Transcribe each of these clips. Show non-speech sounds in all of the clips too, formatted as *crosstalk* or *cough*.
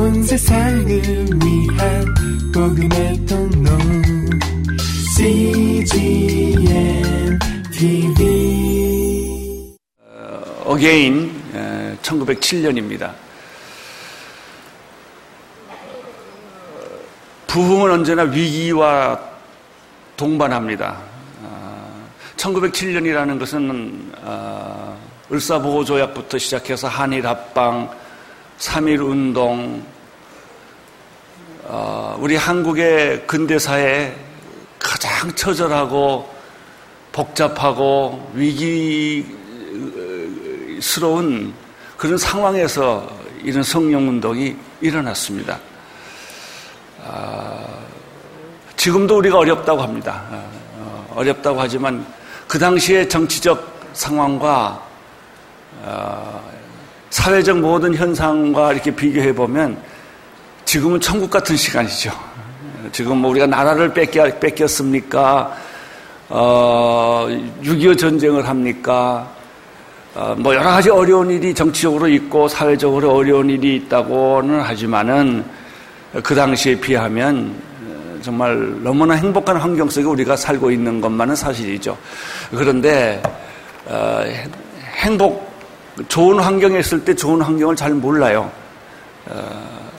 온 세상을 위한 복음의 통로 CGM TV 어게인 1907년입니다. 부흥은 언제나 위기와 동반합니다. 1907년이라는 것은 어, 을사보호조약부터 시작해서 한일합방, 3.1 운동, 어, 우리 한국의 근대사에 가장 처절하고 복잡하고 위기스러운 그런 상황에서 이런 성령운동이 일어났습니다. 아, 지금도 우리가 어렵다고 합니다. 어, 어렵다고 하지만 그 당시의 정치적 상황과 어, 사회적 모든 현상과 이렇게 비교해 보면 지금은 천국 같은 시간이죠. 지금 뭐 우리가 나라를 뺏겨, 뺏겼습니까? 어, 6.25 전쟁을 합니까? 어, 뭐 여러 가지 어려운 일이 정치적으로 있고 사회적으로 어려운 일이 있다고는 하지만은 그 당시에 비하면 정말 너무나 행복한 환경 속에 우리가 살고 있는 것만은 사실이죠. 그런데 어, 행복 좋은 환경에 있을 때 좋은 환경을 잘 몰라요. 어,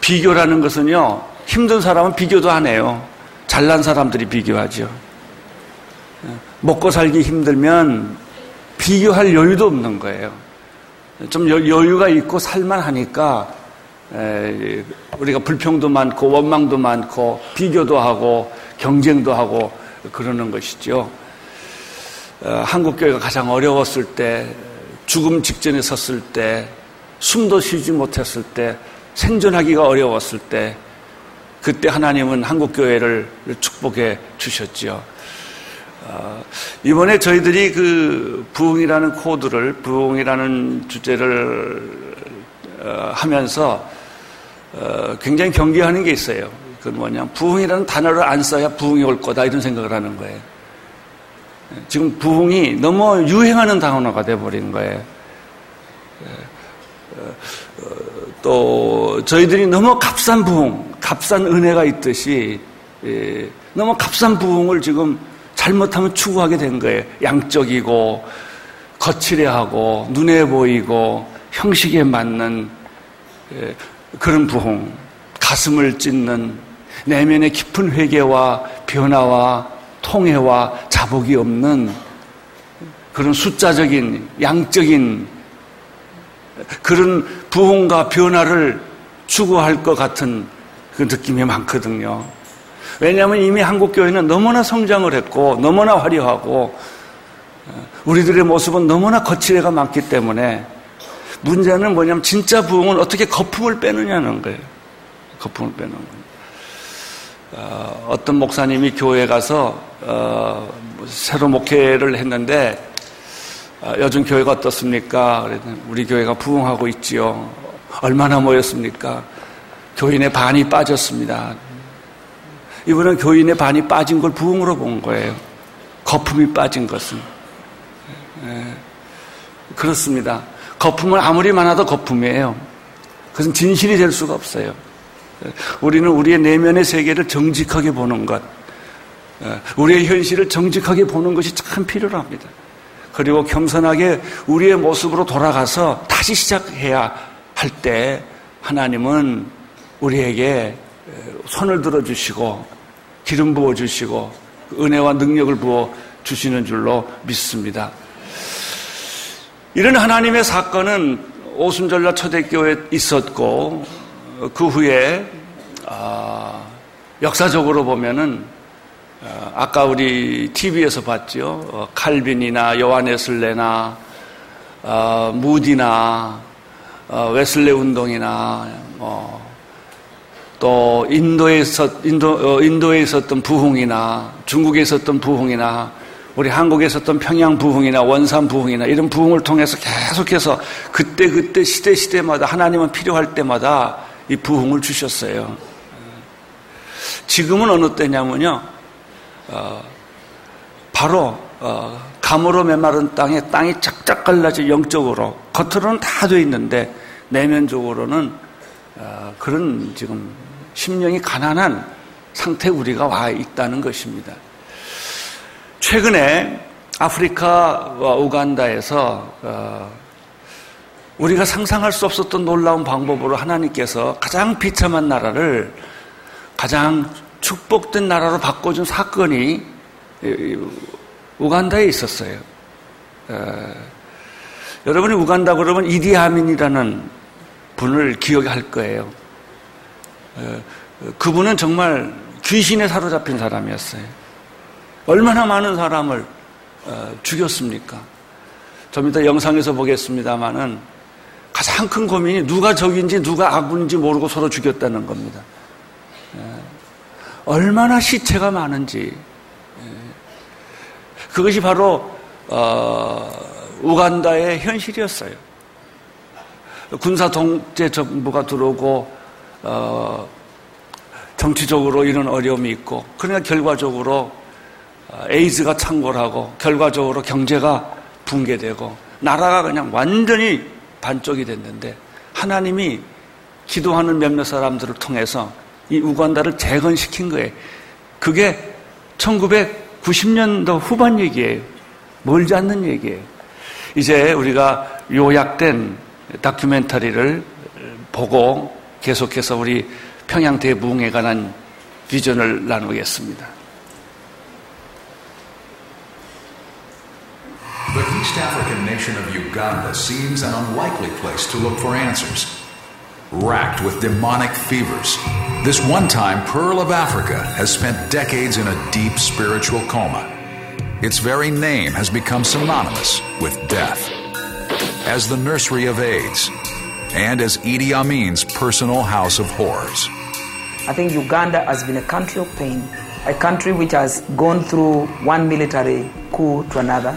비교라는 것은요 힘든 사람은 비교도 안 해요. 잘난 사람들이 비교하죠. 어, 먹고 살기 힘들면 비교할 여유도 없는 거예요. 좀 여유가 있고 살만하니까 우리가 불평도 많고 원망도 많고 비교도 하고 경쟁도 하고 그러는 것이죠. 어, 한국 교회가 가장 어려웠을 때, 죽음 직전에 섰을 때, 숨도 쉬지 못했을 때, 생존하기가 어려웠을 때, 그때 하나님은 한국 교회를 축복해 주셨지요. 어, 이번에 저희들이 그 부흥이라는 코드를 부흥이라는 주제를 어, 하면서 어, 굉장히 경계하는 게 있어요. 그 뭐냐, 부흥이라는 단어를 안 써야 부흥이 올 거다 이런 생각을 하는 거예요. 지금 부흥이 너무 유행하는 단어가 돼버린 거예요. 어, 어, 또 저희들이 너무 값싼 부흥, 값싼 은혜가 있듯이 예, 너무 값싼 부흥을 지금 잘못하면 추구하게 된 거예요. 양적이고 거칠해하고 눈에 보이고 형식에 맞는 예, 그런 부흥, 가슴을 찢는 내면의 깊은 회개와 변화와 통해와 자복이 없는 그런 숫자적인 양적인 그런 부흥과 변화를 추구할 것 같은 그 느낌이 많거든요. 왜냐하면 이미 한국 교회는 너무나 성장을 했고 너무나 화려하고 우리들의 모습은 너무나 거칠애가 많기 때문에 문제는 뭐냐면 진짜 부흥은 어떻게 거품을 빼느냐는 거예요. 거품을 빼는 거예요. 어, 어떤 목사님이 교회에 가서 어, 새로 목회를 했는데 어, 요즘 교회가 어떻습니까? 우리 교회가 부흥하고 있지요. 얼마나 모였습니까? 교인의 반이 빠졌습니다. 이번엔 교인의 반이 빠진 걸 부흥으로 본 거예요. 거품이 빠진 것은. 예, 그렇습니다. 거품은 아무리 많아도 거품이에요. 그것은 진실이 될 수가 없어요. 우리는 우리의 내면의 세계를 정직하게 보는 것, 우리의 현실을 정직하게 보는 것이 참 필요합니다. 그리고 겸손하게 우리의 모습으로 돌아가서 다시 시작해야 할 때 하나님은 우리에게 손을 들어주시고 기름 부어주시고 은혜와 능력을 부어 주시는 줄로 믿습니다. 이런 하나님의 사건은 오순절날 초대교회에 있었고 그 후에 아, 역사적으로 보면은 아, 아까 우리 TV에서 봤죠. 어, 칼빈이나 요한에슬레나 어, 무디나 어, 웨슬레 운동이나 뭐, 또 인도에 있었 인도 인도에 있었던 부흥이나 중국에 있었던 부흥이나 우리 한국에 있었던 평양 부흥이나 원산 부흥이나 이런 부흥을 통해서 계속해서 그때 그때 시대 시대마다 하나님은 필요할 때마다 이 부흥을 주셨어요. 지금은 어느 때냐면요, 어, 바로 어, 감으로 메마른 땅에 땅이 쫙쫙 갈라져 영적으로 겉으로는 다 돼 있는데 내면적으로는 어, 그런 지금 심령이 가난한 상태 우리가 와 있다는 것입니다. 최근에 아프리카와 우간다에서 어, 우리가 상상할 수 없었던 놀라운 방법으로 하나님께서 가장 비참한 나라를 가장 축복된 나라로 바꿔준 사건이 우간다에 있었어요. 어, 여러분이 우간다 그러면 이디아민이라는 분을 기억할 거예요. 어, 그분은 정말 귀신에 사로잡힌 사람이었어요. 얼마나 많은 사람을 어, 죽였습니까? 좀 이따 영상에서 보겠습니다만은 가장 큰 고민이 누가 적인지 누가 아군인지 모르고 서로 죽였다는 겁니다. 예. 얼마나 시체가 많은지 예. 그것이 바로 어, 우간다의 현실이었어요. 군사 통제 정부가 들어오고 어, 정치적으로 이런 어려움이 있고 그러나 결과적으로 어, 에이즈가 창궐하고 결과적으로 경제가 붕괴되고 나라가 그냥 완전히 반쪽이 됐는데 하나님이 기도하는 몇몇 사람들을 통해서 이 우간다를 재건시킨 거예요. 그게 1990년도 후반 얘기예요. 멀지 않는 얘기예요. 이제 우리가 요약된 다큐멘터리를 보고 계속해서 우리 평양 대부흥에 관한 비전을 나누겠습니다. The East African nation of Uganda seems an unlikely place to look for answers. Racked with demonic fevers, this one time pearl of Africa has spent decades in a deep spiritual coma. Its very name has become synonymous with death. As the nursery of AIDS, and as Idi Amin's personal house of horrors. I think Uganda has been a country of pain, a country which has gone through one military coup to another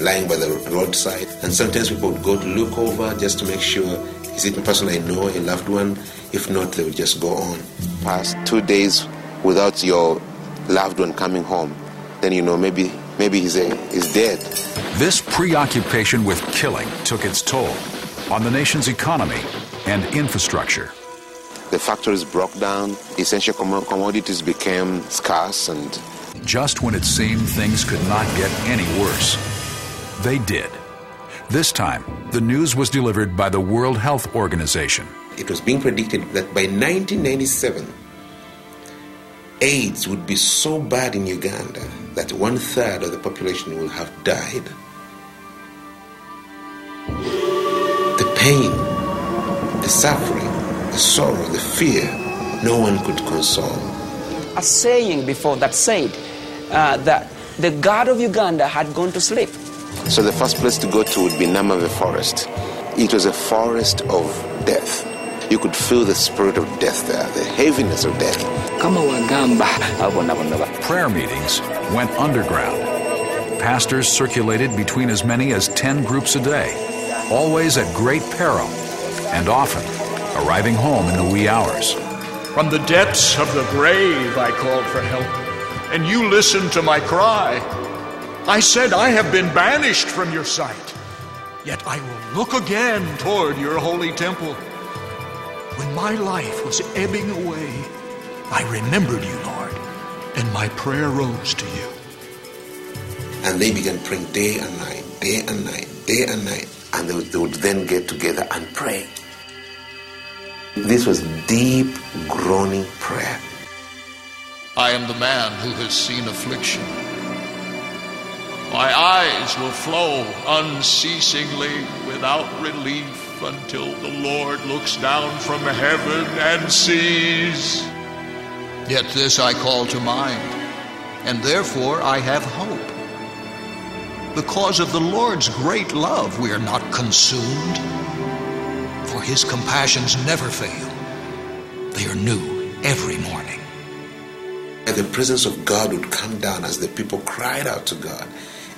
lying by the roadside. And sometimes people would go to look over just to make sure is it a person I know, a loved one? If not, they will just go on. Past two days without your loved one coming home, then you know maybe maybe he's a, he's dead. This preoccupation with killing took its toll on the nation's economy and infrastructure. The factories broke down, essential commodities became scarce, and just when it seemed things could not get any worse. They did. This time, the news was delivered by the World Health Organization. It was being predicted that by 1997, AIDS would be so bad in Uganda that one third of the population will have died. The pain, the suffering, the sorrow, the fear, no one could console. A saying before that said uh, that the God of Uganda had gone to sleep. So the first place to go to would be Namave Forest. It was a forest of death. You could feel the spirit of death there, the heaviness of death. Prayer meetings went underground. Pastors circulated between as many as 10 groups a day, always at great peril, and often arriving home in the wee hours. From the depths of the grave I called for help, and you listened to my cry. I said, I have been banished from your sight. Yet I will look again toward your holy temple. When my life was ebbing away, I remembered you, Lord, and my prayer rose to you. And they began praying day and night, day and night, day and night. And they would, they would then get together and pray. This was deep, groaning prayer. I am the man who has seen affliction. My eyes will flow unceasingly without relief until the Lord looks down from heaven and sees. Yet this I call to mind, and therefore I have hope. Because of the Lord's great love, we are not consumed, for his compassions never fail. They are new every morning. And the presence of God would come down as the people cried out to God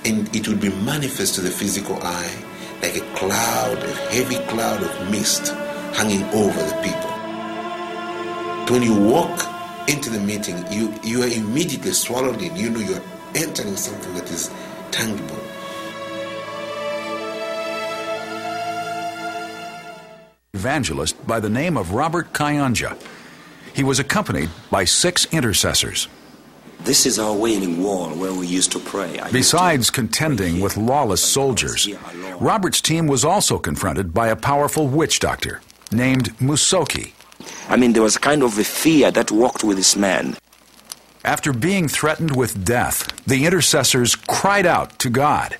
and it would be manifest to the physical eye like a cloud, a heavy cloud of mist hanging over the people. When you walk into the meeting, you, you are immediately swallowed in. You know you're entering something that is tangible. evangelist by the name of Robert Kayanja. He was accompanied by six intercessors. This is our wailing wall where we used to pray. I Besides to contending with lawless soldiers. Robert's team was also confronted by a powerful witch doctor named Musoki. I mean, there was kind of a fear that walked with this man. After being threatened with death, the intercessors cried out to God.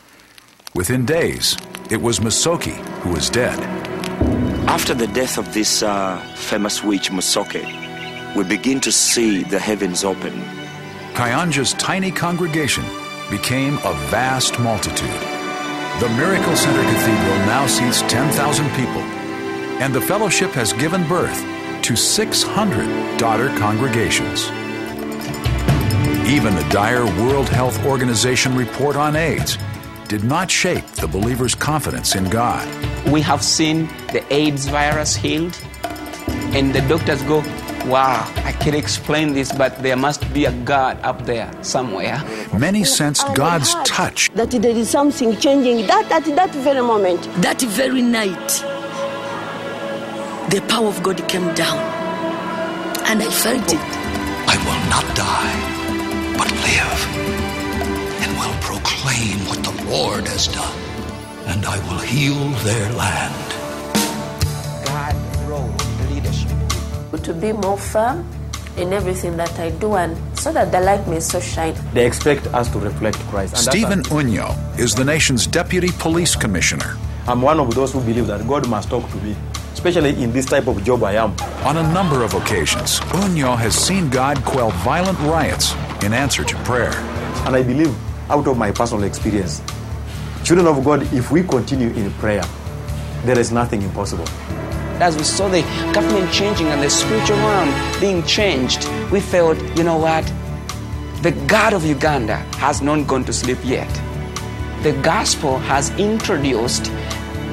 Within days, it was Musoki who was dead. After the death of this uh, famous witch, Musoke, we begin to see the heavens open. Kayanja's tiny congregation became a vast multitude. The Miracle Center Cathedral now seats 10,000 people, and the fellowship has given birth to 600 daughter congregations. Even the dire World Health Organization report on AIDS did not shake the believer's confidence in God. We have seen the AIDS virus healed, and the doctors go, Wow, I can't explain this, but there must be a God up there somewhere. Many sensed oh I God's heard touch That there is something changing that at that very moment. That very night, the power of God came down, and I felt it. I will not die, but live, and will proclaim what the Lord has done, and I will heal their land. To be more firm in everything that I do and so that the light may so shine. They expect us to reflect Christ. Stephen Unyo is the nation's deputy police commissioner. I'm one of those who believe that God must talk to me, especially in this type of job I am. On a number of occasions, Unyo has seen God quell violent riots in answer to prayer. And I believe, out of my personal experience, children of God, if we continue in prayer, there is nothing impossible. As we saw the government changing and the spiritual realm being changed, we felt, you know what? The God of Uganda has not gone to sleep yet. The gospel has introduced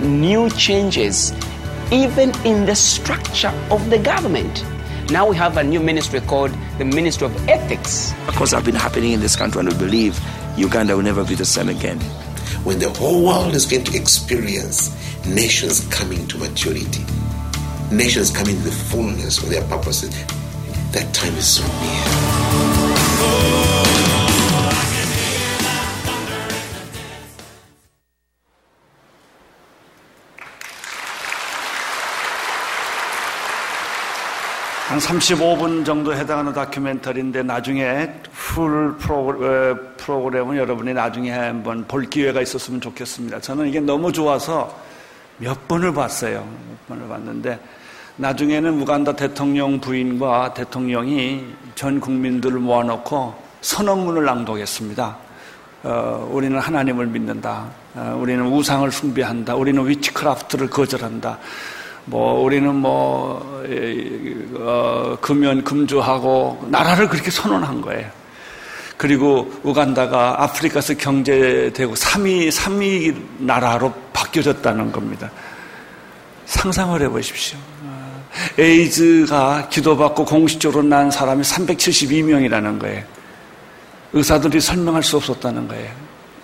new changes even in the structure of the government. Now we have a new ministry called the Ministry of Ethics. Of Because have been happening in this country, and we believe Uganda will never be the same again. When the whole world is going to experience nations coming to maturity, nations coming to the fullness of their purposes, that time is so near. 한 35분 정도 해당하는 다큐멘터리인데 나중에 풀 프로그램, 어, 프로그램은 여러분이 나중에 한번 볼 기회가 있었으면 좋겠습니다. 저는 이게 너무 좋아서 몇 번을 봤어요. 몇 번을 봤는데 나중에는 우간다 대통령 부인과 대통령이 전 국민들을 모아놓고 선언문을 낭독했습니다. 어, 우리는 하나님을 믿는다. 어, 우리는 우상을 숭배한다. 우리는 위치크라프트를 거절한다. 뭐 우리는 뭐 에, 어, 금연 금주하고 나라를 그렇게 선언한 거예요. 그리고 우간다가 아프리카에서 경제되고 3위 3위 나라로 바뀌어졌다는 겁니다. 상상을 해보십시오. 어, 에이즈가 기도받고 공식적으로 난 사람이 372명이라는 거예요. 의사들이 설명할 수 없었다는 거예요.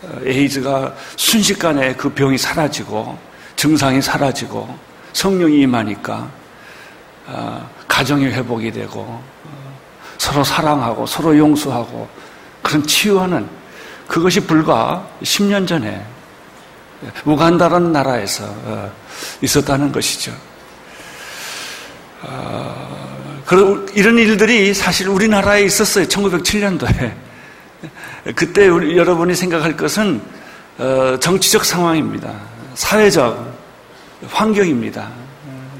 어, 에이즈가 순식간에 그 병이 사라지고 증상이 사라지고 성령이 임하니까 어, 가정이 회복이 되고 어, 서로 사랑하고 서로 용서하고 그런 치유하는 그것이 불과 10년 전에 우간다라는 나라에서 어, 있었다는 것이죠. 어, 이런 일들이 사실 우리나라에 있었어요. 1907년도에. 그때 우리, 여러분이 생각할 것은 어, 정치적 상황입니다. 사회적 환경입니다.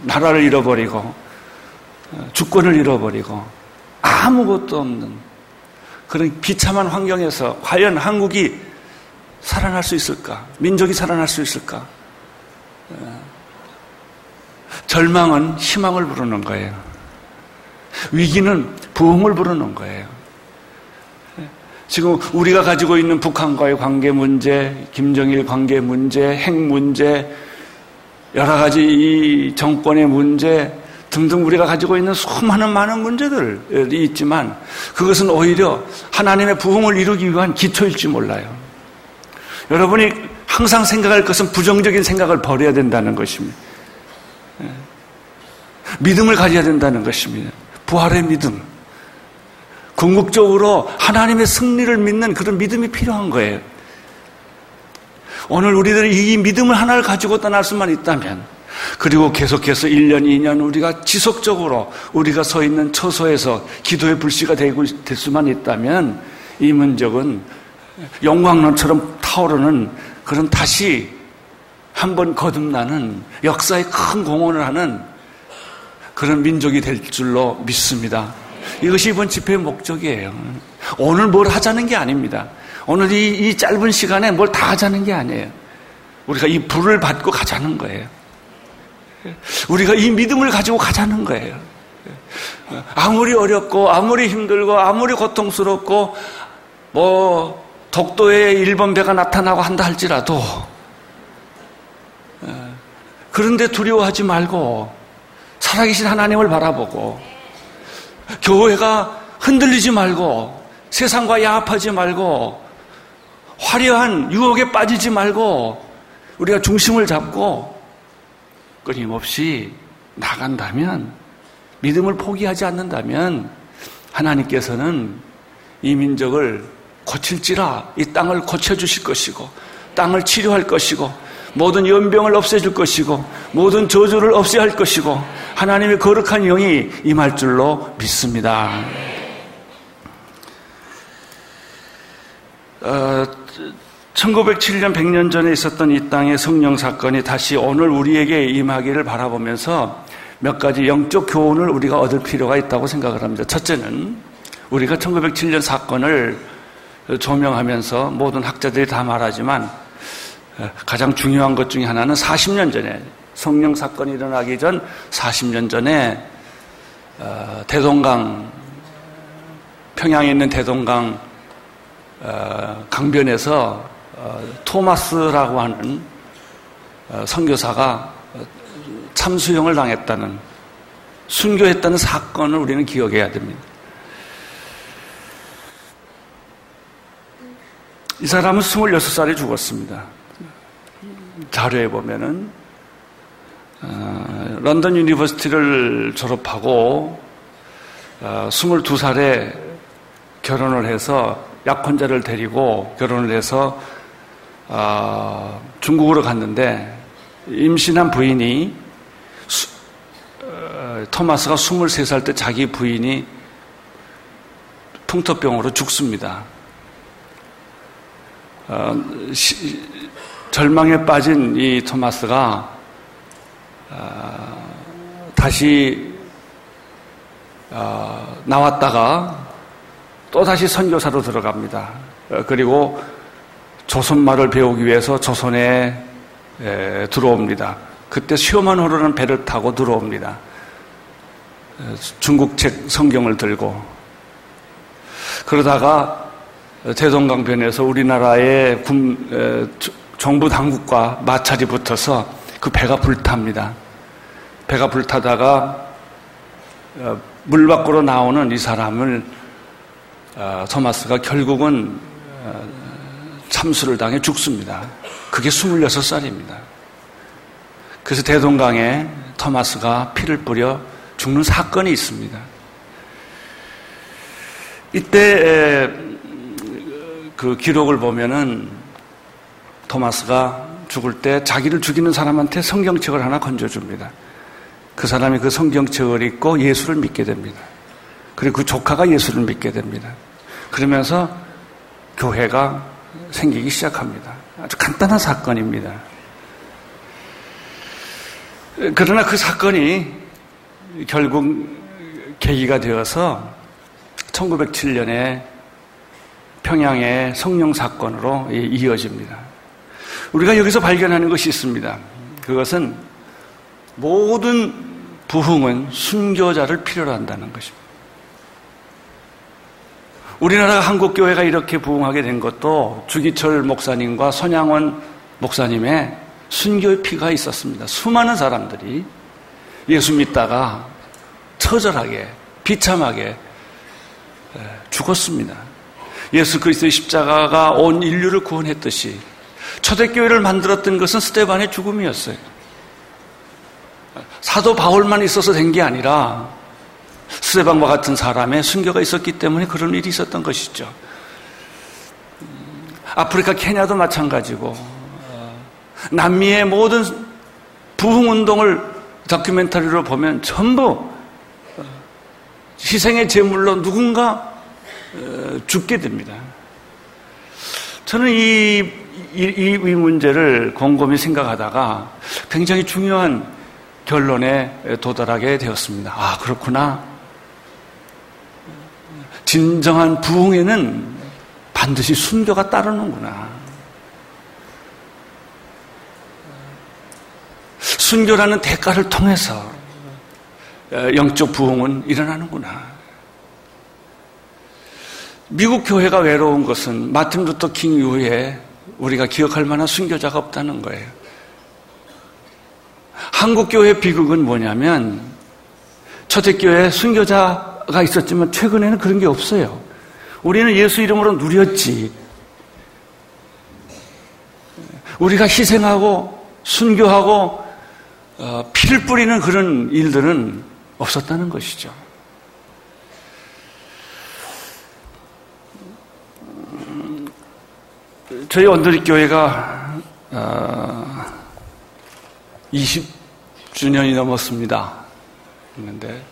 나라를 잃어버리고 어, 주권을 잃어버리고 아무것도 없는 그런 비참한 환경에서 과연 한국이 살아날 수 있을까? 민족이 살아날 수 있을까? 어, 절망은 희망을 부르는 거예요. 위기는 부흥을 부르는 거예요. 지금 우리가 가지고 있는 북한과의 관계 문제, 김정일 관계 문제, 핵 문제, 여러 가지 이 정권의 문제 등등 우리가 가지고 있는 수많은 많은 문제들이 있지만 그것은 오히려 하나님의 부흥을 이루기 위한 기초일지 몰라요. 여러분이 항상 생각할 것은 부정적인 생각을 버려야 된다는 것입니다. 믿음을 가져야 된다는 것입니다. 부활의 믿음. 궁극적으로 하나님의 승리를 믿는 그런 믿음이 필요한 거예요. 오늘 우리들이 이 믿음을 하나를 가지고 떠날 수만 있다면, 그리고 계속해서 1년, 2년 우리가 지속적으로 우리가 서 있는 처소에서 기도의 불씨가 되고 될 수만 있다면, 이 문적은 영광론처럼 타오르는 그런 다시 한 번 거듭나는 역사의 큰 공헌을 하는 그런 민족이 될 줄로 믿습니다. 이것이 이번 집회의 목적이에요. 오늘 뭘 하자는 게 아닙니다. 오늘 이, 이 짧은 시간에 뭘 다 하자는 게 아니에요. 우리가 이 불을 받고 가자는 거예요. 우리가 이 믿음을 가지고 가자는 거예요. 아무리 어렵고, 아무리 힘들고, 아무리 고통스럽고, 뭐, 독도에 일본 배가 나타나고 한다 할지라도 어, 그런데 두려워하지 말고 살아계신 하나님을 바라보고 교회가 흔들리지 말고 세상과 야합하지 말고 화려한 유혹에 빠지지 말고 우리가 중심을 잡고 끊임없이 나간다면 믿음을 포기하지 않는다면 하나님께서는 이 민족을 고칠지라 이 땅을 고쳐주실 것이고 땅을 치료할 것이고 모든 연병을 없애줄 것이고 모든 저주를 없애야 할 것이고 하나님의 거룩한 영이 임할 줄로 믿습니다. 어, 1907년 100년 전에 있었던 이 땅의 성령 사건이 다시 오늘 우리에게 임하기를 바라보면서 몇 가지 영적 교훈을 우리가 얻을 필요가 있다고 생각을 합니다. 첫째는 우리가 1907년 사건을 조명하면서 모든 학자들이 다 말하지만 가장 중요한 것 중에 하나는 40년 전에 성령 사건이 일어나기 전 40년 전에 어, 대동강 평양에 있는 대동강 어, 강변에서 어, 토마스라고 하는 선교사가 참수형을 당했다는 순교했다는 사건을 우리는 기억해야 됩니다. 이 사람은 26살에 죽었습니다. 자료에 보면은 어, 런던 University를 졸업하고 어, 22살에 결혼을 해서 약혼자를 데리고 결혼을 해서 어, 중국으로 갔는데 임신한 부인이 수, 어, 토마스가 23살 때 자기 부인이 풍토병으로 죽습니다. 어, 시, 절망에 빠진 이 토마스가 어, 다시 어, 나왔다가 또 다시 선교사로 들어갑니다. 어, 그리고 조선말을 배우기 위해서 조선에 에, 들어옵니다. 그때 시오만호라는 배를 타고 들어옵니다. 중국책 성경을 들고 그러다가 대동강변에서 우리나라의 군, 정부 당국과 마찰이 붙어서 그 배가 불탑니다. 배가 불타다가 어, 물 밖으로 나오는 이 사람을 어, 토마스가 결국은 어, 참수를 당해 죽습니다. 그게 26살입니다. 그래서 대동강에 토마스가 피를 뿌려 죽는 사건이 있습니다. 이때 그 기록을 보면은 토마스가 죽을 때 자기를 죽이는 사람한테 성경책을 하나 건져줍니다. 그 사람이 그 성경책을 읽고 예수를 믿게 됩니다. 그리고 그 조카가 예수를 믿게 됩니다. 그러면서 교회가 생기기 시작합니다. 아주 간단한 사건입니다. 그러나 그 사건이 결국 계기가 되어서 1907년에 평양의 성령 사건으로 이어집니다. 우리가 여기서 발견하는 것이 있습니다. 그것은 모든 부흥은 순교자를 필요로 한다는 것입니다. 우리나라 한국교회가 이렇게 부흥하게 된 것도 주기철 목사님과 손양원 목사님의 순교의 피가 있었습니다. 수많은 사람들이 예수 믿다가 처절하게, 비참하게 죽었습니다. 예수 그리스도의 십자가가 온 인류를 구원했듯이 초대교회를 만들었던 것은 스테반의 죽음이었어요. 사도 바울만 있어서 된 게 아니라 스테반과 같은 사람의 순교가 있었기 때문에 그런 일이 있었던 것이죠. 아프리카 케냐도 마찬가지고 어, 남미의 모든 부흥 운동을 다큐멘터리로 보면 전부 어, 희생의 제물로 누군가 어, 죽게 됩니다. 저는 이, 이, 이 문제를 곰곰이 생각하다가 굉장히 중요한 결론에 도달하게 되었습니다. 아, 그렇구나. 진정한 부흥에는 반드시 순교가 따르는구나. 순교라는 대가를 통해서 영적 부흥은 일어나는구나. 미국 교회가 외로운 것은 마틴 루터 킹 이후에 우리가 기억할 만한 순교자가 없다는 거예요. 한국 교회 비극은 뭐냐면 초대교회 순교자가 있었지만 최근에는 그런 게 없어요. 우리는 예수 이름으로 누렸지. 우리가 희생하고 순교하고 어, 피를 뿌리는 그런 일들은 없었다는 것이죠. 저희 언더리 교회가 어, 20주년이 넘었습니다. 그런데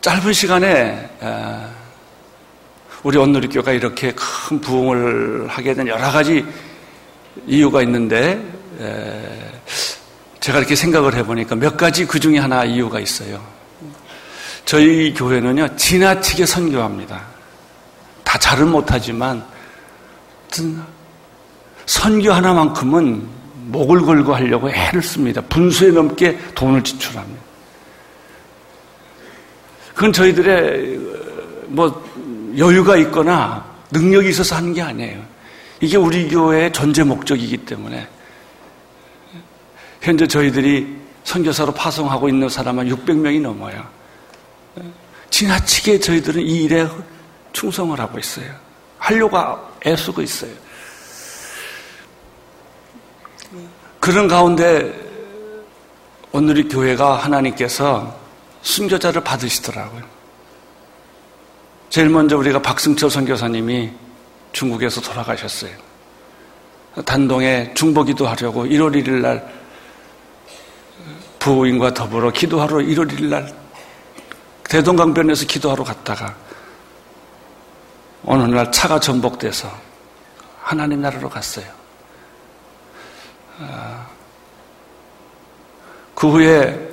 짧은 시간에 어, 우리 언더리 교회가 이렇게 큰 부흥을 하게 된 여러 가지 이유가 있는데 제가 이렇게 생각을 해보니까 몇 가지 그 중에 하나 이유가 있어요. 저희 교회는요 지나치게 선교합니다. 다 잘은 못하지만 선교 하나만큼은 목을 걸고 하려고 애를 씁니다. 분수에 넘게 돈을 지출합니다. 그건 저희들의 뭐 여유가 있거나 능력이 있어서 하는 게 아니에요. 이게 우리 교회의 전제 목적이기 때문에 현재 저희들이 선교사로 파송하고 있는 사람은 600명이 넘어요. 지나치게 저희들은 이 일에 충성을 하고 있어요. 하려고 애쓰고 있어요. 그런 가운데 오늘의 교회가 하나님께서 순교자를 받으시더라고요. 제일 먼저 우리가 박승철 선교사님이 중국에서 돌아가셨어요. 단동에 중보기도 하려고 1월 1일 날 부인과 더불어 기도하러 1월 1일 날 대동강변에서 기도하러 갔다가 어느 날 차가 전복돼서 하나님 나라로 갔어요. 아, 그 후에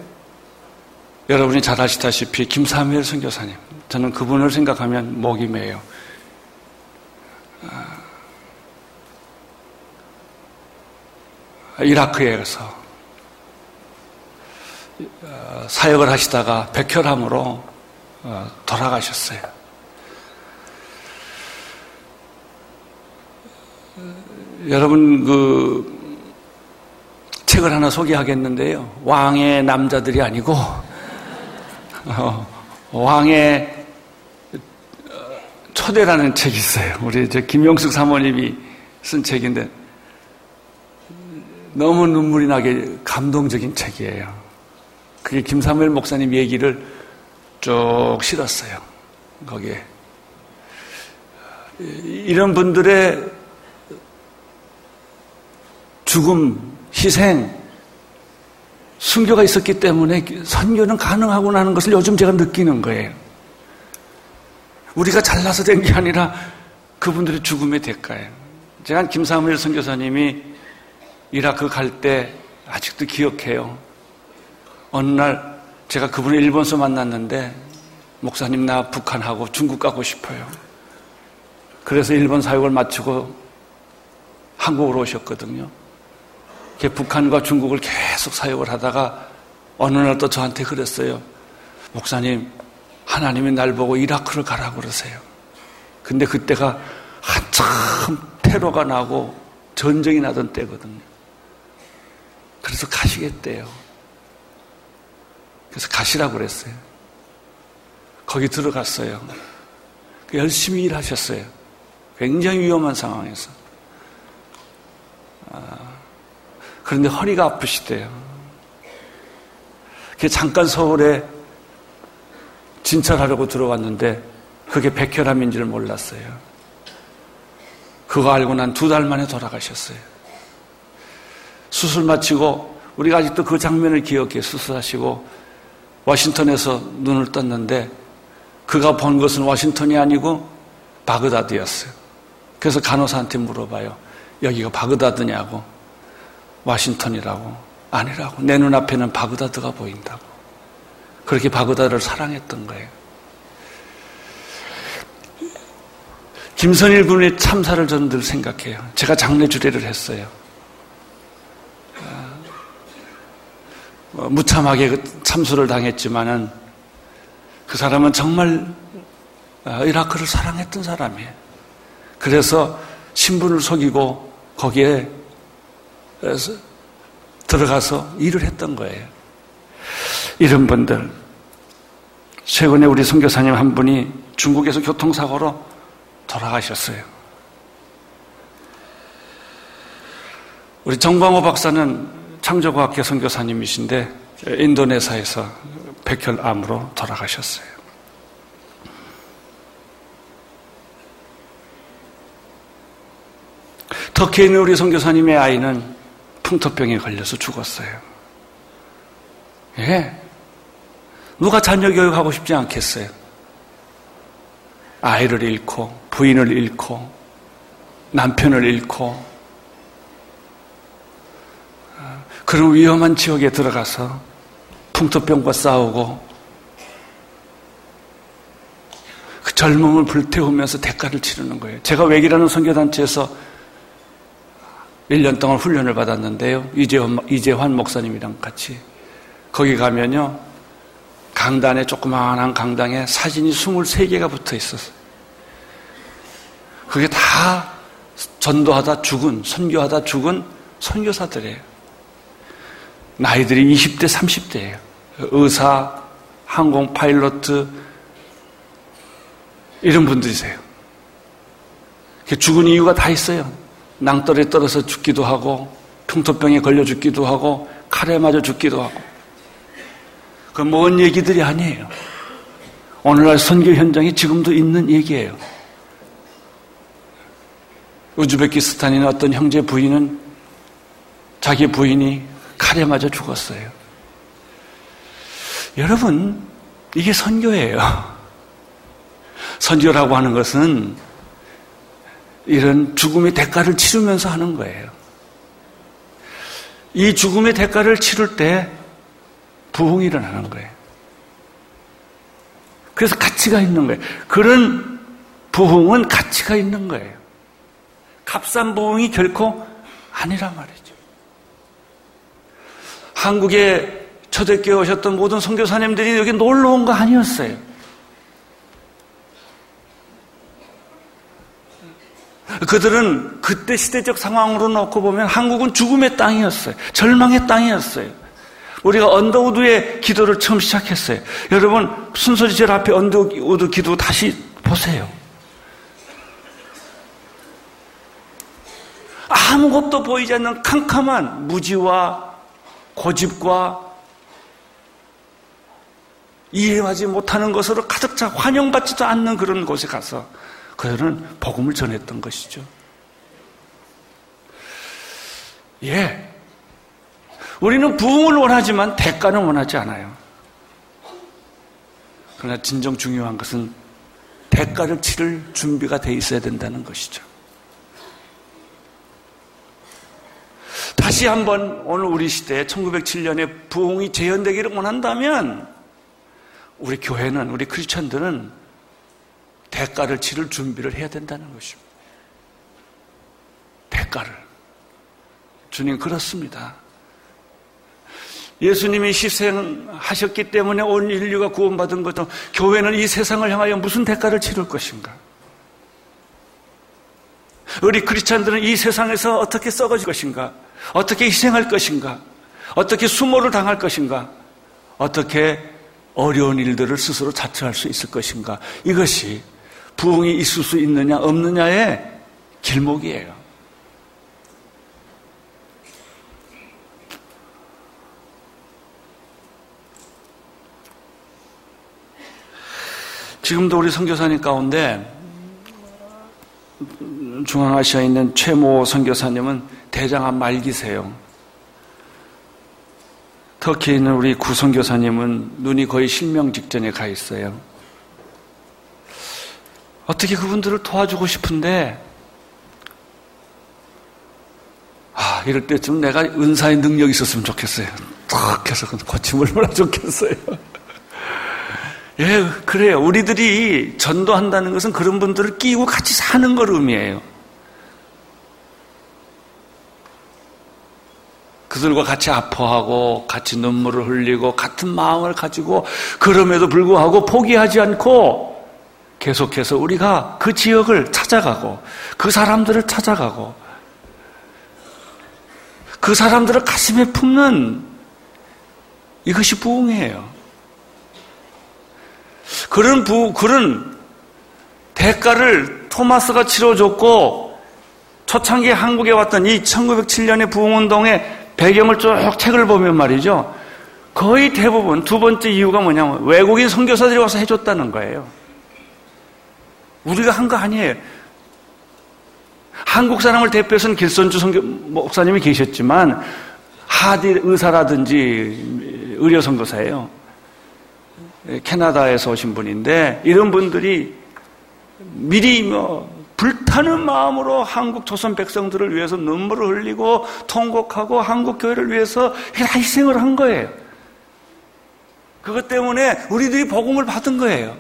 여러분이 잘 아시다시피 김사무엘 선교사님, 저는 그분을 생각하면 목이 메요. 아, 이라크에서 어, 사역을 하시다가 백혈암으로 어, 돌아가셨어요. 여러분 그 책을 하나 소개하겠는데요. 왕의 남자들이 아니고 어, 왕의 초대라는 책이 있어요. 우리 저 김용숙 사모님이 쓴 책인데 너무 눈물이 나게 감동적인 책이에요. 그게 김사무엘 목사님 얘기를 쭉 실었어요. 거기에. 이런 분들의 죽음, 희생, 순교가 있었기 때문에 선교는 가능하구나 하는 것을 요즘 제가 느끼는 거예요. 우리가 잘나서 된 게 아니라 그분들의 죽음의 대가예요. 제가 김사무엘 선교사님이 이라크 갈 때 아직도 기억해요. 어느 날 제가 그분을 일본에서 만났는데 목사님 나 북한하고 중국 가고 싶어요. 그래서 일본 사역을 마치고 한국으로 오셨거든요. 북한과 중국을 계속 사역을 하다가 어느 날 또 저한테 그랬어요. 목사님, 하나님이 날 보고 이라크를 가라고 그러세요. 근데 그때가 한참 테러가 나고 전쟁이 나던 때거든요. 그래서 가시겠대요. 그래서 가시라고 그랬어요. 거기 들어갔어요. 열심히 일하셨어요. 굉장히 위험한 상황에서. 아, 그런데 허리가 아프시대요. 그 잠깐 서울에 진찰하려고 들어왔는데 그게 백혈암인지를 몰랐어요. 그거 알고 난 두 달 만에 돌아가셨어요. 수술 마치고 우리가 아직도 그 장면을 기억해 수술하시고 워싱턴에서 눈을 떴는데 그가 본 것은 워싱턴이 아니고 바그다드였어요. 그래서 간호사한테 물어봐요. 여기가 바그다드냐고. 워싱턴이라고. 아니라고. 내 눈앞에는 바그다드가 보인다고. 그렇게 바그다드를 사랑했던 거예요. 김선일 군의 참사를 저는 늘 생각해요. 제가 장례 주례를 했어요. 어, 무참하게 그 참수를 당했지만은 그 사람은 정말 어, 이라크를 사랑했던 사람이에요. 그래서 신분을 속이고 거기에 들어가서 일을 했던 거예요. 이런 분들 최근에 우리 선교사님 한 분이 중국에서 교통사고로 돌아가셨어요. 우리 정광호 박사는 창조과학계 선교사님이신데 인도네시아에서 백혈암으로 돌아가셨어요. 터키에 있는 우리 선교사님의 아이는 풍토병에 걸려서 죽었어요. 예. 누가 자녀 교육하고 싶지 않겠어요? 아이를 잃고, 부인을 잃고, 남편을 잃고, 그런 위험한 지역에 들어가서 풍토병과 싸우고, 그 젊음을 불태우면서 대가를 치르는 거예요. 제가 외기라는 선교단체에서 1년 동안 훈련을 받았는데요. 이재환, 이재환 목사님이랑 같이. 거기 가면요. 강단에, 조그마한 강당에 사진이 23개가 붙어 있었어요. 그게 다 전도하다 죽은, 선교하다 죽은 선교사들이에요. 나이들이 20대, 30대예요. 의사, 항공 파일로트, 이런 분들이세요. 죽은 이유가 다 있어요. 낭떠러에 떨어서 죽기도 하고 평토병에 걸려 죽기도 하고 칼에 맞아 죽기도 하고 그 먼 얘기들이 아니에요. 오늘날 선교 현장에 지금도 있는 얘기예요. 우즈베키스탄인 어떤 형제 부인은 자기 부인이 칼에 맞아 죽었어요. 여러분, 이게 선교예요. 선교라고 하는 것은 이런 죽음의 대가를 치르면서 하는 거예요. 이 죽음의 대가를 치를 때 부흥이 일어나는 거예요. 그래서 가치가 있는 거예요. 그런 부흥은 가치가 있는 거예요. 값싼 부흥이 결코 아니란 말이죠. 한국에 초대교회 오셨던 모든 선교사님들이 여기 놀러 온 거 아니었어요. 그들은 그때 시대적 상황으로 놓고 보면 한국은 죽음의 땅이었어요. 절망의 땅이었어요. 우리가 언더우드의 기도를 처음 시작했어요. 여러분, 순서지 젤 앞에 언더우드 기도 다시 보세요. 아무것도 보이지 않는 캄캄한 무지와 고집과 이해하지 못하는 것으로 가득 차 환영받지도 않는 그런 곳에 가서 그들은 복음을 전했던 것이죠. 예. 우리는 부흥을 원하지만 대가는 원하지 않아요. 그러나 진정 중요한 것은 대가를 치를 준비가 돼 있어야 된다는 것이죠. 다시 한번 오늘 우리 시대에 1907년에 부흥이 재현되기를 원한다면 우리 교회는 우리 크리스천들은 대가를 치를 준비를 해야 된다는 것입니다. 대가를. 주님 그렇습니다. 예수님이 희생하셨기 때문에 온 인류가 구원받은 것도 교회는 이 세상을 향하여 무슨 대가를 치를 것인가? 우리 크리스찬들은 이 세상에서 어떻게 썩어질 것인가? 어떻게 희생할 것인가? 어떻게 수모를 당할 것인가? 어떻게 어려운 일들을 스스로 자처할 수 있을 것인가? 이것이 부흥이 있을 수 있느냐 없느냐의 길목이에요. 지금도 우리 선교사님 가운데 중앙아시아에 있는 최모 선교사님은 대장암 말기세요. 터키에 있는 우리 구선교사님은 눈이 거의 실명 직전에 가 있어요. 어떻게 그분들을 도와주고 싶은데, 아, 이럴 때쯤 내가 은사의 능력이 있었으면 좋겠어요. 탁 해서 고치면 얼마나 좋겠어요. 예, 그래요. 우리들이 전도한다는 것은 그런 분들을 끼고 같이 사는 걸 의미해요. 그들과 같이 아파하고 같이 눈물을 흘리고 같은 마음을 가지고 그럼에도 불구하고 포기하지 않고 계속해서 우리가 그 지역을 찾아가고 그 사람들을 찾아가고 그 사람들을 가슴에 품는 이것이 부흥이에요. 그런 부, 그런 대가를 토마스가 치러줬고 초창기 한국에 왔던 이 1907년의 부흥운동의 배경을 쭉 책을 보면 말이죠. 거의 대부분 두 번째 이유가 뭐냐면 외국인 선교사들이 와서 해줬다는 거예요. 우리가 한 거 아니에요. 한국 사람을 대표해서는 길선주 선교 목사님이 계셨지만 하디 의사라든지 의료 선교사예요. 캐나다에서 오신 분인데 이런 분들이 미리 뭐 불타는 마음으로 한국 조선 백성들을 위해서 눈물을 흘리고 통곡하고 한국 교회를 위해서 희생을 한 거예요. 그것 때문에 우리들이 복음을 받은 거예요.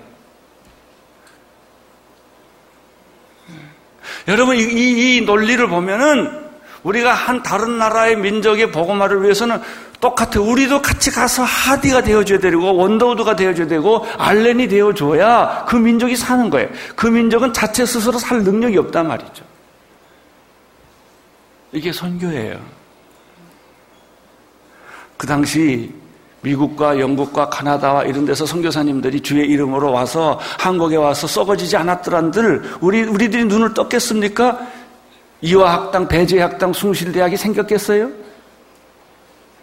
여러분 이, 이, 이 논리를 보면은 우리가 한 다른 나라의 민족의 복음화를 위해서는 똑같아. 우리도 같이 가서 하디가 되어줘야 되고 원더우드가 되어줘야 되고 알렌이 되어줘야 그 민족이 사는 거예요. 그 민족은 자체 스스로 살 능력이 없단 말이죠. 이게 선교예요. 그 당시 미국과 영국과 카나다와 이런 데서 선교사님들이 주의 이름으로 와서 한국에 와서 썩어지지 않았더란들 우리 우리들이 눈을 떴겠습니까? 이화학당, 대제학당, 숭실대학이 생겼겠어요?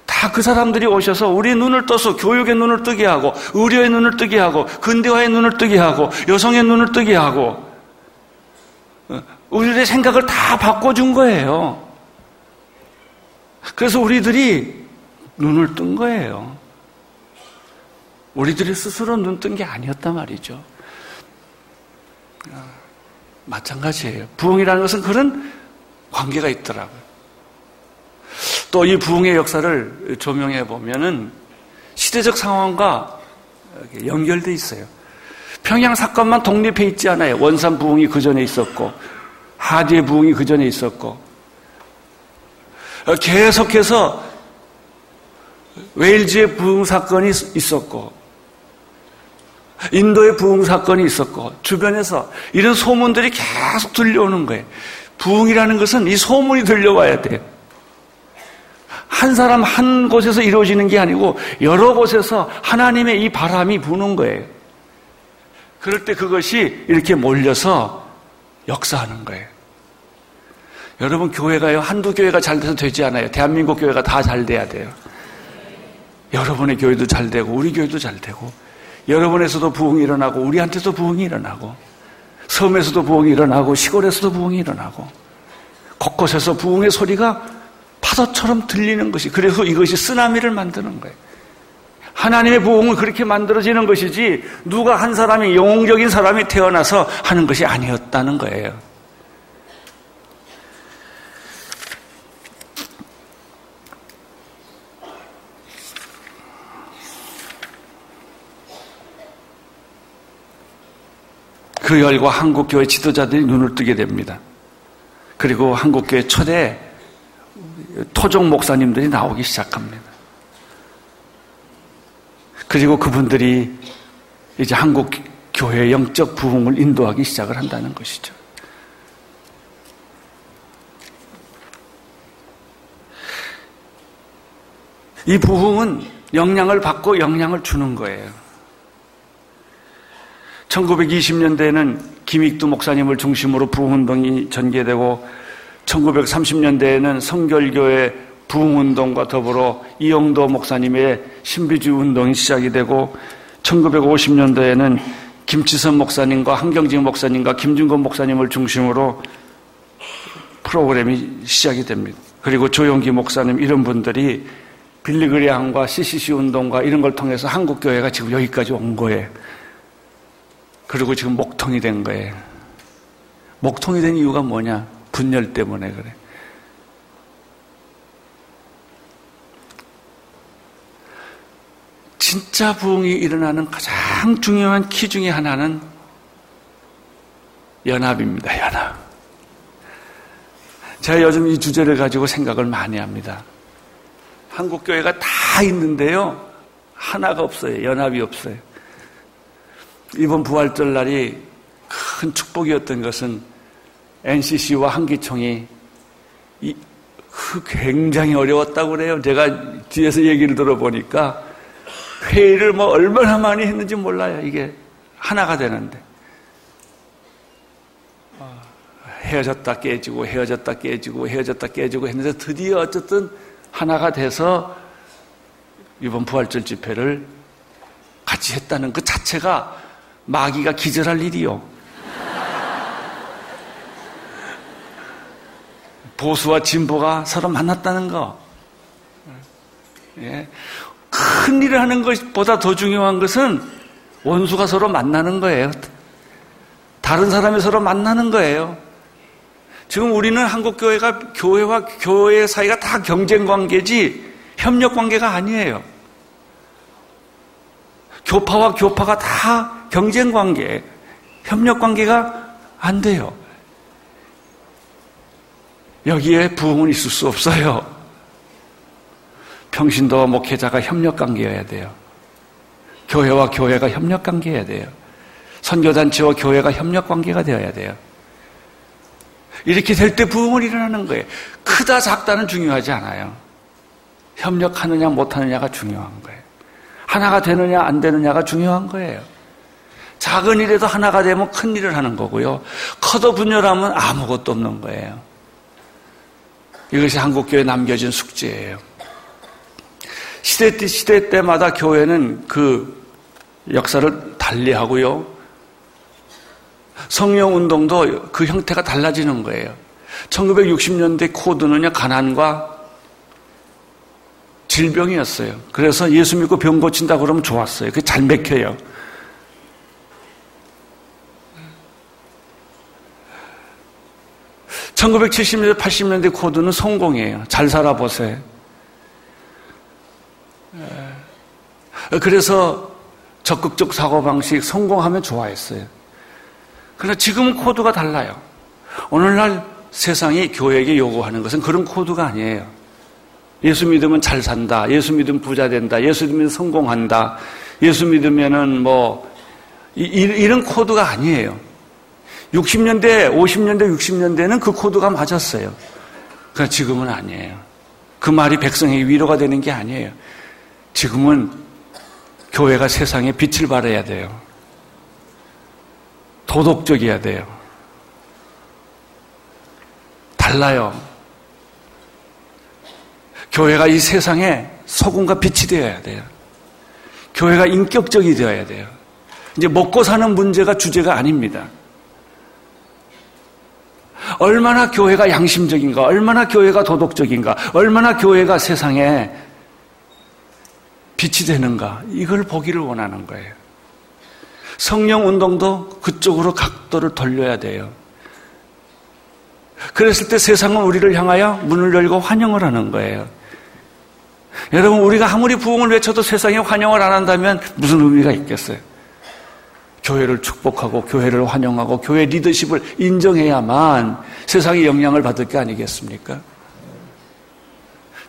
다 그 사람들이 오셔서 우리 눈을 떠서 교육의 눈을 뜨게 하고 의료의 눈을 뜨게 하고 근대화의 눈을 뜨게 하고 여성의 눈을 뜨게 하고 어, 우리들의 생각을 다 바꿔준 거예요. 그래서 우리들이 눈을 뜬 거예요. 우리들이 스스로 눈 뜬 게 아니었단 말이죠. 아, 마찬가지예요. 부흥이라는 것은 그런 관계가 있더라고요. 또 이 부흥의 역사를 조명해 보면은 시대적 상황과 연결돼 있어요. 평양 사건만 독립해 있지 않아요. 원산 부흥이 그 전에 있었고 하디의 부흥이 그 전에 있었고 계속해서 웨일즈의 부흥 사건이 있었고 인도의 부흥 사건이 있었고 주변에서 이런 소문들이 계속 들려오는 거예요. 부흥이라는 것은 이 소문이 들려와야 돼요. 한 사람 한 곳에서 이루어지는 게 아니고 여러 곳에서 하나님의 이 바람이 부는 거예요. 그럴 때 그것이 이렇게 몰려서 역사하는 거예요. 여러분 교회가요 한두 교회가 잘 돼서 되지 않아요. 대한민국 교회가 다 잘 돼야 돼요. 여러분의 교회도 잘 되고 우리 교회도 잘 되고 여러분에서도 부흥이 일어나고 우리한테도 부흥이 일어나고 섬에서도 부흥이 일어나고 시골에서도 부흥이 일어나고 곳곳에서 부흥의 소리가 파도처럼 들리는 것이 그래서 이것이 쓰나미를 만드는 거예요. 하나님의 부흥은 그렇게 만들어지는 것이지 누가 한 사람이 영웅적인 사람이 태어나서 하는 것이 아니었다는 거예요. 그 열과 한국교회 지도자들이 눈을 뜨게 됩니다. 그리고 한국교회 초대 토종 목사님들이 나오기 시작합니다. 그리고 그분들이 이제 한국 교회 영적 부흥을 인도하기 시작을 한다는 것이죠. 이 부흥은 영향을 받고 영향을 주는 거예요. 1920년대에는 김익두 목사님을 중심으로 부흥운동이 전개되고 1930년대에는 성결교회 부흥운동과 더불어 이영도 목사님의 신비주의 운동이 시작이 되고 1950년대에는 김치선 목사님과 한경진 목사님과 김준건 목사님을 중심으로 프로그램이 시작이 됩니다. 그리고 조용기 목사님 이런 분들이 빌리그리안과 CCC 운동과 이런 걸 통해서 한국 교회가 지금 여기까지 온 거예요. 그리고 지금 목통이 된 거예요. 목통이 된 이유가 뭐냐? 분열 때문에 그래. 진짜 부흥이 일어나는 가장 중요한 키 중의 하나는 연합입니다. 연합. 제가 요즘 이 주제를 가지고 생각을 많이 합니다. 한국 교회가 다 있는데요. 하나가 없어요. 연합이 없어요. 이번 부활절 날이 큰 축복이었던 것은 NCC와 한기총이 굉장히 어려웠다고 그래요. 제가 뒤에서 얘기를 들어보니까 회의를 뭐 얼마나 많이 했는지 몰라요. 이게 하나가 되는데. 헤어졌다 깨지고 헤어졌다 깨지고 헤어졌다 깨지고 했는데 드디어 어쨌든 하나가 돼서 이번 부활절 집회를 같이 했다는 그 자체가 마귀가 기절할 일이요. 보수와 진보가 서로 만났다는 거. 예. 큰 일을 하는 것보다 더 중요한 것은 원수가 서로 만나는 거예요. 다른 사람이 서로 만나는 거예요. 지금 우리는 한국 교회가 교회와 교회 사이가 다 경쟁 관계지 협력 관계가 아니에요. 교파와 교파가 다 경쟁 관계, 협력 관계가 안 돼요. 여기에 부흥은 있을 수 없어요. 평신도와 목회자가 협력 관계여야 돼요. 교회와 교회가 협력 관계여야 돼요. 선교단체와 교회가 협력 관계가 되어야 돼요. 이렇게 될 때 부흥을 일어나는 거예요. 크다 작다는 중요하지 않아요. 협력하느냐 못하느냐가 중요한 거예요. 하나가 되느냐 안 되느냐가 중요한 거예요. 작은 일에도 하나가 되면 큰 일을 하는 거고요. 커도 분열하면 아무것도 없는 거예요. 이것이 한국교회에 남겨진 숙제예요. 시대, 시대 때마다 교회는 그 역사를 달리 하고요. 성령 운동도 그 형태가 달라지는 거예요. 1960년대 코드는요, 가난과 질병이었어요. 그래서 예수 믿고 병 고친다 그러면 좋았어요. 그게 잘 맥혀요. (1970년대) (80년대) 코드는 성공이에요 잘 살아보세요 그래서 적극적 사고방식 성공하면 좋아했어요 그러나 지금은 코드가 달라요. 오늘날 세상이 교회에게 요구하는 것은 그런 코드가 아니에요. 예수 믿으면 잘 산다. 예수 믿으면 부자 된다. 예수 믿으면 성공한다. 예수 믿으면은 뭐, 이, 이런 코드가 아니에요. 60년대, 50년대, 60년대는 그 코드가 맞았어요. 그러나 지금은 아니에요. 그 말이 백성에게 위로가 되는 게 아니에요. 지금은 교회가 세상에 빛을 발해야 돼요. 도덕적이어야 돼요. 달라요. 교회가 이 세상에 소금과 빛이 되어야 돼요. 교회가 인격적이 되어야 돼요. 이제 먹고 사는 문제가 주제가 아닙니다. 얼마나 교회가 양심적인가, 얼마나 교회가 도덕적인가, 얼마나 교회가 세상에 빛이 되는가, 이걸 보기를 원하는 거예요. 성령 운동도 그쪽으로 각도를 돌려야 돼요. 그랬을 때 세상은 우리를 향하여 문을 열고 환영을 하는 거예요. 여러분, 우리가 아무리 부흥을 외쳐도 세상에 환영을 안 한다면 무슨 의미가 있겠어요? 교회를 축복하고 교회를 환영하고 교회 리더십을 인정해야만 세상에 영향을 받을 게 아니겠습니까?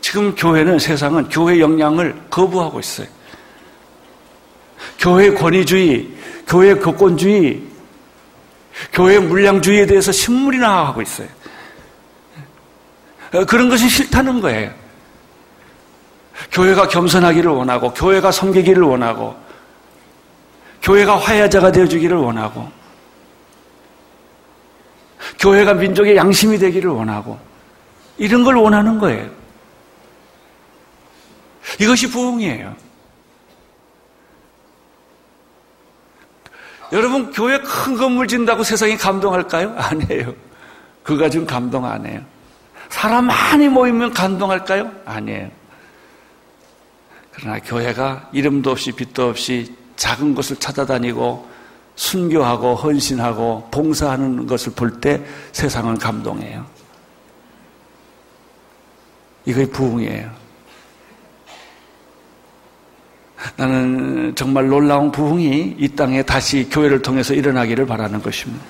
지금 교회는 세상은 교회 영향을 거부하고 있어요. 교회 권위주의, 교회 교권주의, 교회 물량주의에 대해서 신물이 나가고 있어요. 그런 것이 싫다는 거예요. 교회가 겸손하기를 원하고, 교회가 섬기기를 원하고, 교회가 화해자가 되어주기를 원하고, 교회가 민족의 양심이 되기를 원하고, 이런 걸 원하는 거예요. 이것이 부흥이에요. 여러분, 교회 큰 건물 진다고 세상이 감동할까요? *laughs* 아니에요. 그가 지금 감동 안 해요. 사람 많이 모이면 감동할까요? 아니에요. 그러나 교회가 이름도 없이 빛도 없이 작은 곳을 찾아다니고 순교하고 헌신하고 봉사하는 것을 볼 때 세상은 감동해요. 이게 부흥이에요. 나는 정말 놀라운 부흥이 이 땅에 다시 교회를 통해서 일어나기를 바라는 것입니다.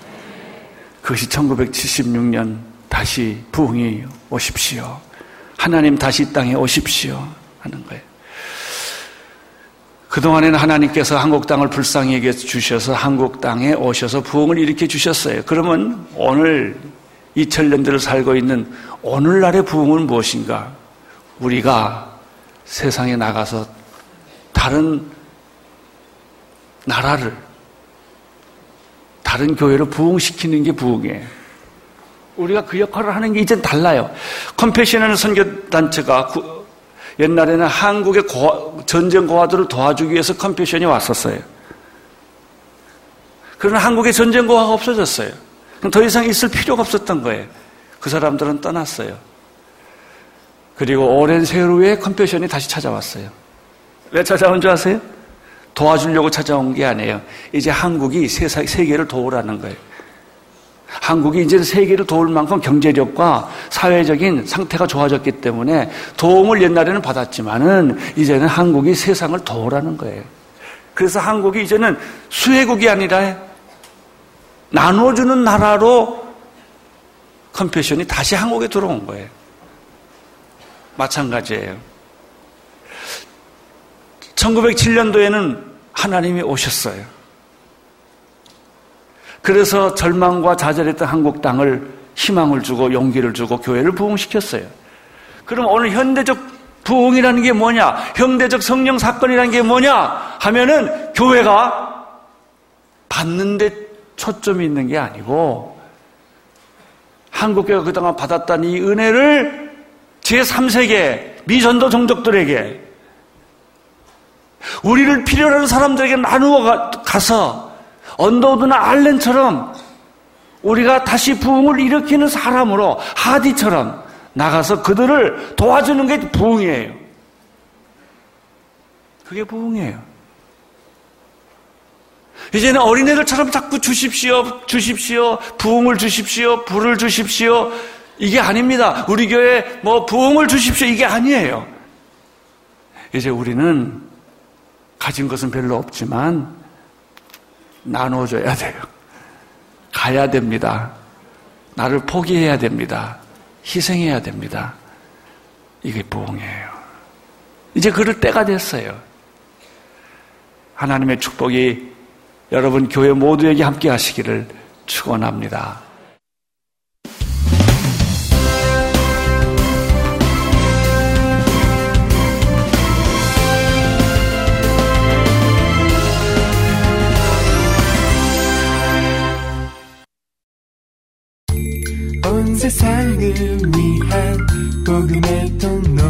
그것이 1976년 다시 부흥이 오십시오. 하나님 다시 이 땅에 오십시오. 하는 거예요. 그동안에는 하나님께서 한국 땅을 불쌍히 여겨 주셔서 한국 땅에 오셔서 부흥을 일으켜 주셨어요. 그러면 오늘 2000년대를 살고 있는 오늘날의 부흥은 무엇인가? 우리가 세상에 나가서 다른 나라를 다른 교회를 부흥시키는 게 부흥이에요. 우리가 그 역할을 하는 게 이젠 달라요. 컴패션하는 선교단체가 옛날에는 한국의 고, 전쟁 고아들을 도와주기 위해서 컴패션이 왔었어요. 그러나 한국의 전쟁 고아가 없어졌어요. 더 이상 있을 필요가 없었던 거예요. 그 사람들은 떠났어요. 그리고 오랜 세월 후에 컴패션이 다시 찾아왔어요. 왜 찾아온 줄 아세요? 도와주려고 찾아온 게 아니에요. 이제 한국이 세상, 세계를 도우라는 거예요. 한국이 이제 세계를 도울 만큼 경제력과 사회적인 상태가 좋아졌기 때문에 도움을 옛날에는 받았지만은 이제는 한국이 세상을 도우라는 거예요. 그래서 한국이 이제는 수혜국이 아니라 나눠주는 나라로 컴패션이 다시 한국에 들어온 거예요. 마찬가지예요. 1907년도에는 하나님이 오셨어요. 그래서 절망과 좌절했던 한국 땅을 희망을 주고 용기를 주고 교회를 부흥시켰어요. 그럼 오늘 현대적 부흥이라는 게 뭐냐? 현대적 성령 사건이라는 게 뭐냐? 하면은 교회가 받는데 초점이 있는 게 아니고 한국교회가 그동안 받았던 이 은혜를 제3세계 미전도 종족들에게 우리를 필요로 하는 사람들에게 나누어 가서 언더우드나 알렌처럼 우리가 다시 부흥을 일으키는 사람으로 하디처럼 나가서 그들을 도와주는 게 부흥이에요. 그게 부흥이에요. 이제는 어린애들처럼 자꾸 주십시오, 주십시오, 부흥을 주십시오, 불을 주십시오. 이게 아닙니다. 우리 교회 뭐 부흥을 주십시오. 이게 아니에요. 이제 우리는 가진 것은 별로 없지만 나눠줘야 돼요. 가야 됩니다. 나를 포기해야 됩니다. 희생해야 됩니다. 이게 부흥이에요. 이제 그럴 때가 됐어요. 하나님의 축복이 여러분 교회 모두에게 함께 하시기를 축원합니다. 세상을 위한 복음의 통로